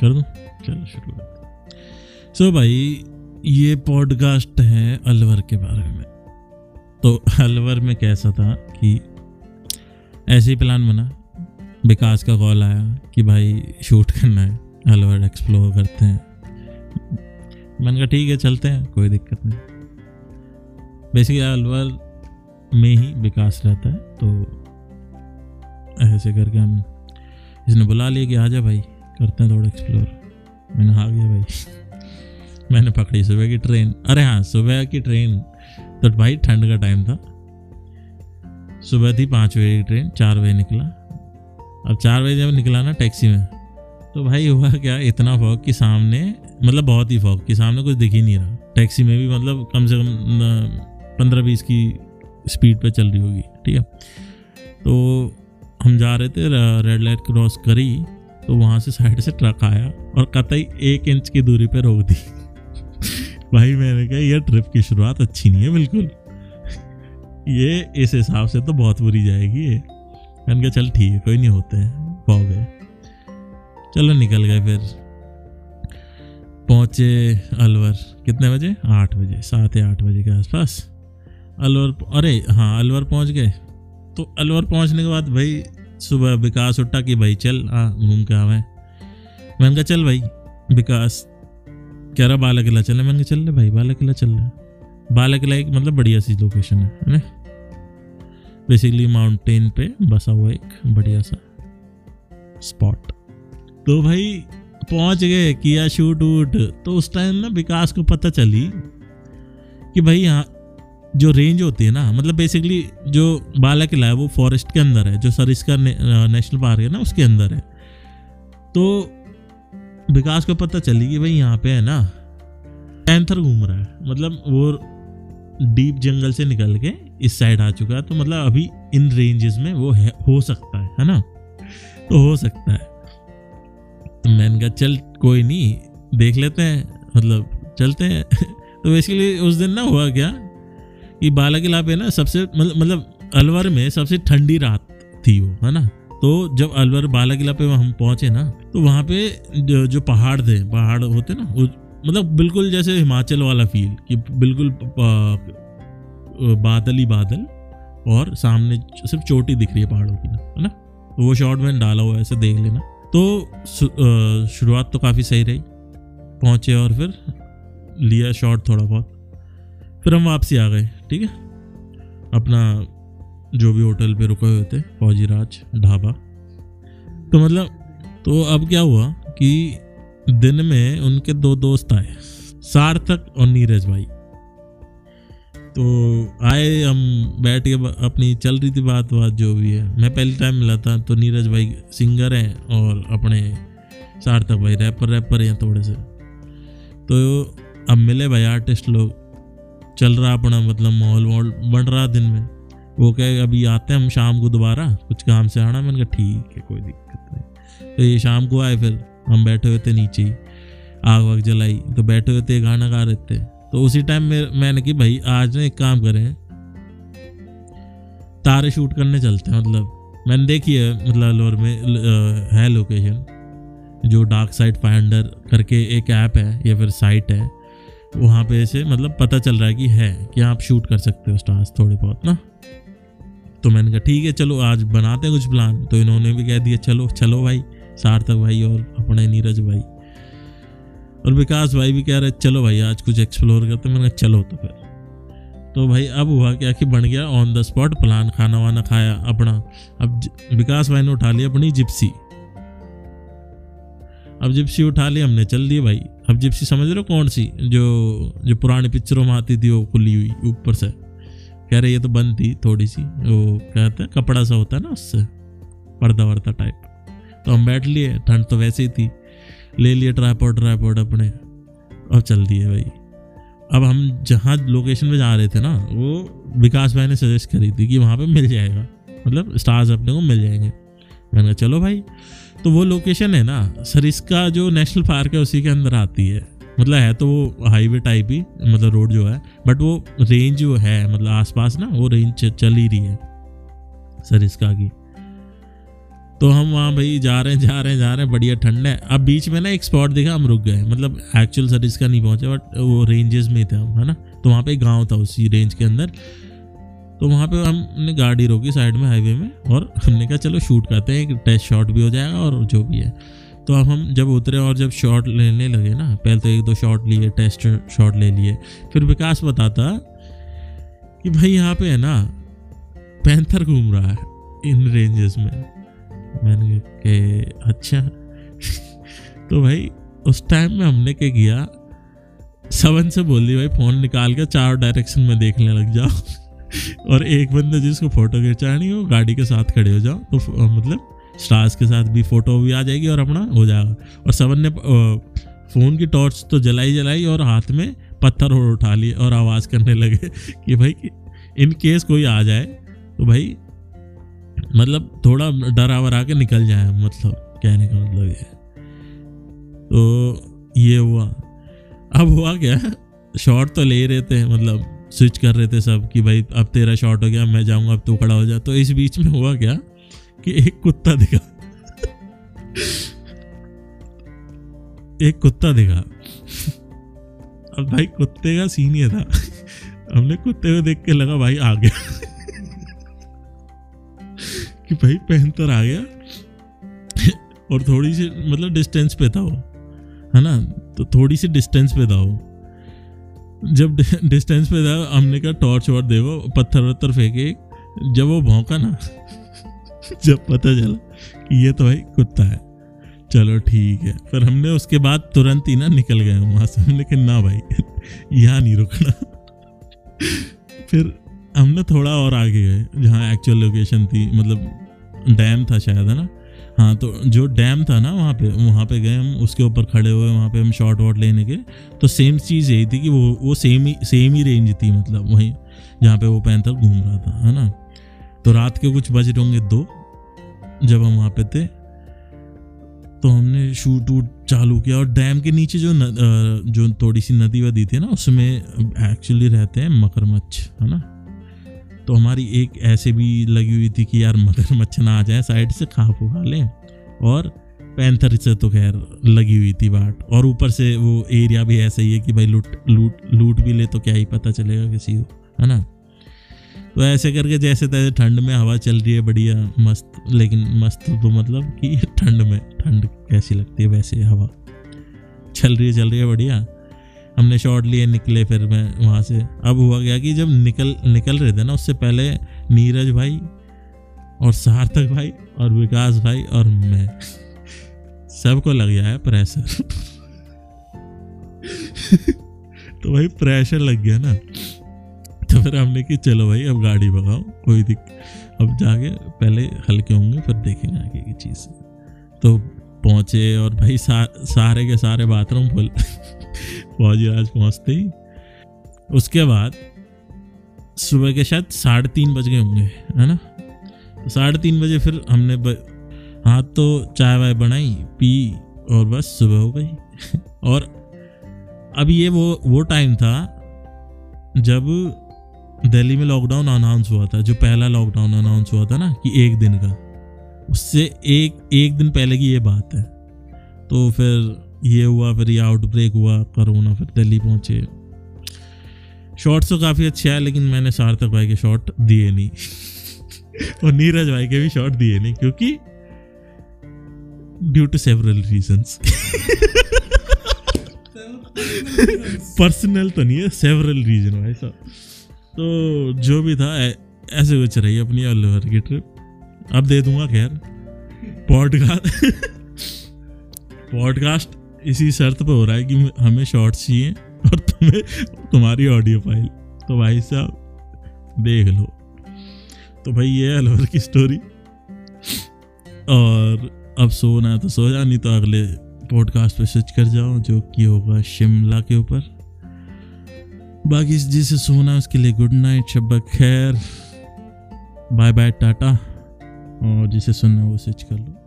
कर दूँ? चलो, शुरू करते सो so भाई, ये पॉडकास्ट है अलवर के बारे में। तो अलवर में कैसा था कि ऐसे ही प्लान बना, विकास का कॉल आया कि भाई शूट करना है, अलवर एक्सप्लोर करते हैं। मैंने कहा, ठीक है, चलते हैं, कोई दिक्कत नहीं। बेसिकली अलवर में ही विकास रहता है तो ऐसे करके हम, इसने बुला लिया कि आ जा भाई। करते हैं थोड़ा एक्सप्लोर मैंने आ गया भाई। मैंने पकड़ी सुबह की ट्रेन अरे हाँ सुबह की ट्रेन तो भाई ठंड का टाइम था। सुबह थी पाँच बजे की ट्रेन चार बजे निकला। अब चार बजे जब निकला ना टैक्सी में तो भाई हुआ क्या, इतना फॉग कि सामने मतलब बहुत ही फॉग कि सामने कुछ दिख ही नहीं रहा। टैक्सी में भी मतलब कम से कम पंद्रह बीस की स्पीड पे चल रही होगी, ठीक है? तो हम जा रहे थे रेड लाइट क्रॉस करी। तो वहाँ से साइड से ट्रक आया और कतई एक इंच की दूरी पे रोक दी। भाई मैंने कहा, ये ट्रिप की शुरुआत अच्छी नहीं है, बिल्कुल। ये इस हिसाब से तो बहुत बुरी जाएगी ये। मैंने कहा, चल ठीक है, कोई नहीं, होते हैं पौ गए। चलो निकल गए फिर। पहुँचे अलवर। कितने बजे? आठ बजे, सात या आठ बजे के आसपास। अलवर, अरे हाँ अलवर पहुँच गए। तो अलवर पहुँचने के बाद भाई सुबह विकास उठा कि भाई चल आ घूम के आवे। मैंने कहा, चल भाई, विकास, कह रहा बाला किला चले मैंने कहा, चल ले भाई बाला किला चल रहे बाला किला एक मतलब बढ़िया सी लोकेशन है है ना? बेसिकली माउंटेन पे बसा हुआ एक बढ़िया सा स्पॉट तो भाई, पहुँच गए, किया शूट वूट। तो उस टाइम ना विकास को पता चली कि भाई यहाँ जो रेंज होती है ना मतलब बेसिकली जो बाला किला है वो फॉरेस्ट के अंदर है जो सरिस्का ने, नेशनल पार्क है ना उसके अंदर है। तो विकास को पता चली कि भाई यहाँ पे है ना पैंथर घूम रहा है। मतलब वो डीप जंगल से निकल के इस साइड आ चुका है तो मतलब अभी इन रेंजेस में वो है हो सकता है है ना? तो हो सकता है। तो मैंने कहा चल कोई नहीं देख लेते हैं मतलब चलते हैं। तो बेसिकली उस दिन ना हुआ क्या कि बाला किला पे ना सबसे मतलब अलवर में सबसे ठंडी रात थी वो है ना? तो जब अलवर बाला किला पे हम पहुँचे ना तो वहाँ पे जो, जो पहाड़ थे पहाड़ होते ना मतलब बिल्कुल जैसे हिमाचल वाला फील कि बिल्कुल बादल ही बादल और सामने सिर्फ़ चोटी दिख रही है पहाड़ों की ना है ना? तो वो शॉर्ट मैंने डाला हुआ ऐसे देख लेना। तो शुरुआत तो काफ़ी सही रही। पहुँचे और फिर लिया शॉट थोड़ा बहुत। फिर हम वापसी आ गए। ठीक है? अपना जो भी होटल पे रुके हुए थे, फौजी राज, ढाबा। तो मतलब तो अब क्या हुआ कि दिन में उनके दो दोस्त आए, सार्थक और नीरज भाई। तो आए, हम बैठ के अपनी चल रही थी बात बात जो भी है। मैं पहली टाइम मिला था तो नीरज भाई सिंगर हैं और अपने सार्थक भाई रैपर रैपर हैं थोड़े से। तो अब मिले भाई आर्टिस्ट लोग। चल रहा अपना मतलब माहौल वाहौल बन रहा दिन में। वो कहे, अभी आते हैं हम शाम को दोबारा, कुछ काम से आना? मैंने कहा, ठीक है, कोई दिक्कत नहीं। तो ये शाम को आए फिर हम बैठे हुए थे नीचे ही, आग वाग जलाई तो बैठे हुए थे, गाना गा रहे थे। तो उसी टाइम में मैंने कि भाई, आज ना एक काम करें, तारे शूट करने चलते हैं। मतलब मैंने देखी है मतलब अलवर में है लोकेशन जो डार्क साइड फाइंडर करके एक ऐप है, या फिर साइट है। वहाँ पे से मतलब पता चल रहा है कि है, कि आप शूट कर सकते हो स्टार्स थोड़े बहुत, ना? तो मैंने कहा, ठीक है, चलो, आज बनाते हैं कुछ प्लान तो इन्होंने भी कह दिया, चलो चलो भाई, सार्थक भाई और अपने नीरज भाई. और विकास भाई भी कह रहे, चलो भाई, आज कुछ एक्सप्लोर करते मैंने कहा, चलो तो फिर. तो भाई, अब हुआ क्या कि बन गया ऑन द स्पॉट प्लान खाना वाना खाया, अपना। अब विकास भाई ने उठा लिया अपनी जिप्सी अब जिप्सी उठा ली, हमने चल दिए भाई। अब जिप्सी समझ रहे हो कौन सी? जो जो पुरानी पिक्चरों में आती थी, वो खुली हुई, ऊपर से। कह रहे, ये तो बंद थी थोड़ी सी। वो कहते हैं कपड़ा सा होता है ना उससे, पर्दा वर्दा टाइप तो हम बैठ लिए, ठंड तो वैसे ही थी। ले लिए ट्राईपोर्ट ट्राईपोर्ट अपने। और चल दिए भाई। अब हम जहाँ लोकेशन पे जा रहे थे ना, वो विकास भाई ने सजेस्ट करी थी कि वहाँ पे मिल जाएगा। मतलब स्टार्स अपने को मिल जाएँगे। मैंने कहा, चलो भाई। तो वो लोकेशन है ना। सरिस्का जो नेशनल पार्क है, उसी के अंदर आती है। मतलब है तो वो हाईवे टाइप ही मतलब रोड जो है। बट वो रेंज जो है मतलब आसपास ना, वो रेंज चल ही रही है। सरिस्का की। तो हम वहाँ भाई जा रहे हैं, जा रहे हैं, जा रहे हैं, बढ़िया ठंड है। अब बीच में ना एक स्पॉट दिखा, हम रुक गए। मतलब एक्चुअल सरिस्का नहीं पहुँचे बट वो रेंजेस में थे हम, है ना। तो वहाँ पे गाँव था उसी रेंज के अंदर। तो वहाँ पे हमने गाड़ी रोकी साइड में हाईवे में और हमने कहा, चलो शूट करते हैं, एक टेस्ट शॉट भी हो जाएगा और जो भी है। तो अब हम जब उतरे और जब शॉट लेने लगे ना, पहले तो एक दो शॉट लिए, टेस्ट शॉट ले लिए। फिर विकास बताता कि भाई यहाँ पे है ना, पैंथर घूम रहा है इन रेंजेस में। मैंने के अच्छा। तो भाई उस टाइम में हमने क्या किया सवन से बोल दी भाई फ़ोन निकाल के चार डायरेक्शन में देखने लग जाओ। और एक बंदे जिसको फ़ोटो खिंचानी हो, गाड़ी के साथ खड़े हो जाओ तो मतलब स्टार्स के साथ भी फ़ोटो भी आ जाएगी और अपना हो जाएगा। और सबन ने फ़ोन की टॉर्च तो जलाई जलाई और हाथ में पत्थर और उठा लिए और आवाज़ करने लगे कि भाई इन केस कोई आ जाए तो भाई मतलब थोड़ा डरा वरा के निकल जाए मतलब कहने का मतलब ये तो ये हुआ। अब हुआ क्या? शॉर्ट तो ले रहे थे मतलब स्विच कर रहे थे सब कि भाई अब तेरा शॉट हो गया मैं जाऊँगा, अब तू खड़ा हो जा। तो इस बीच में हुआ क्या कि एक कुत्ता दिखा। एक कुत्ता दिखा। अब भाई कुत्ते का सीन ये था। हमने कुत्ते को देख के लगा भाई आ गया। कि भाई पैंतर आ गया। और थोड़ी सी मतलब डिस्टेंस पे था वो, है ना? तो थोड़ी सी डिस्टेंस पे था वो। जब डिस्टेंस पे था, हमने कहा, टॉर्च वॉर्च देखो पत्थर वत्थर फेंके। जब वो भौंका ना, जब पता चला कि ये तो भाई कुत्ता है। चलो ठीक है। फिर हमने उसके बाद तुरंत ही ना निकल गए वहाँ से। हमने कहा, ना भाई, यहाँ नहीं रुकना। फिर हमने थोड़ा और आगे गए, जहाँ एक्चुअल लोकेशन थी मतलब डैम था शायद, है ना? हाँ तो जो डैम था ना वहाँ पे वहाँ पे गए हम उसके ऊपर खड़े हुए वहाँ पे हम शॉट वॉट लेने के। तो सेम चीज़ यही थी कि वो वो सेम ही सेम ही रेंज थी मतलब वहीं जहाँ पे वो पैंथर घूम रहा था है ना? तो रात के कुछ बज होंगे दो जब हम वहाँ पे थे तो हमने शूट वूट चालू किया और डैम के नीचे जो न, जो थोड़ी सी नदी वदी थी ना उसमें एक्चुअली रहते हैं मकरमच्छ है ना? तो हमारी एक ऐसे भी लगी हुई थी कि यार मगरमच्छ ना आ जाए, साइड से खा फुहा लें। और पैंथर से तो खैर लगी हुई थी बाट। और ऊपर से वो एरिया भी ऐसा ही है कि भाई लूट लूट लूट भी ले तो क्या ही पता चलेगा किसी को, है ना? तो ऐसे करके जैसे तैसे ठंड में हवा चल रही है, बढ़िया, मस्त। लेकिन मस्त तो मतलब कि ठंड में, ठंड कैसी लगती है वैसे हवा। चल रही है, चल रही है, बढ़िया। हमने शॉट लिए निकले फिर मैं वहाँ से। अब हुआ गया कि जब निकल निकल रहे थे ना उससे पहले नीरज भाई और सार्थक भाई और विकास भाई और मैं। सबको लग गया है प्रेशर तो भाई प्रेशर लग गया ना। तो फिर हमने कि चलो भाई अब गाड़ी भगाओ कोई दिक अब जाके पहले हल्के होंगे फिर देखेंगे आगे की चीज़। तो पहुँचे और भाई सा, सारे के सारे बाथरूम फुल। फौजी राज पहुँचते ही, उसके बाद सुबह के शायद साढ़े तीन बज गए होंगे, है ना? तो साढ़े तीन बजे फिर हमने ब... हाथ तो चाय वाय बनाई, पी और बस सुबह हो गई। और अब ये वो वो टाइम था जब दिल्ली में लॉकडाउन अनाउंस हुआ था, जो पहला लॉकडाउन अनाउंस हुआ था ना, कि एक दिन का। उससे एक एक दिन पहले की ये बात है। तो फिर ये हुआ, फिर ये आउटब्रेक हुआ करोना फिर दिल्ली पहुँचे। शॉर्ट्स तो काफ़ी अच्छे आए लेकिन मैंने सार्थक भाई के शॉट दिए नहीं। और नीरज भाई के भी शॉट दिए नहीं, क्योंकि due to several reasons personal तो नहीं है सेवरल रीजन भाई साहब। तो जो भी था ऐसे कुछ रही अपनी अल्लोहर की ट्रिप अब दे दूँगा, खैर। पॉडकास्ट पॉडकास्ट इसी शर्त पर हो रहा है कि हमें शॉर्ट्स चाहिए और तुम्हें तुम्हारी ऑडियो फ़ाइल तो भाई साहब, देख लो। तो भाई ये अलवर की स्टोरी और अब सोना है तो सो जा, नहीं तो अगले पॉडकास्ट पे स्विच कर जाओ, जो कि होगा शिमला के ऊपर। बाकी जिसे सोना उसके लिए गुड नाइट शब्बा खैर। Bye bye tata. और जिसे सुनना वो स्विच कर लो।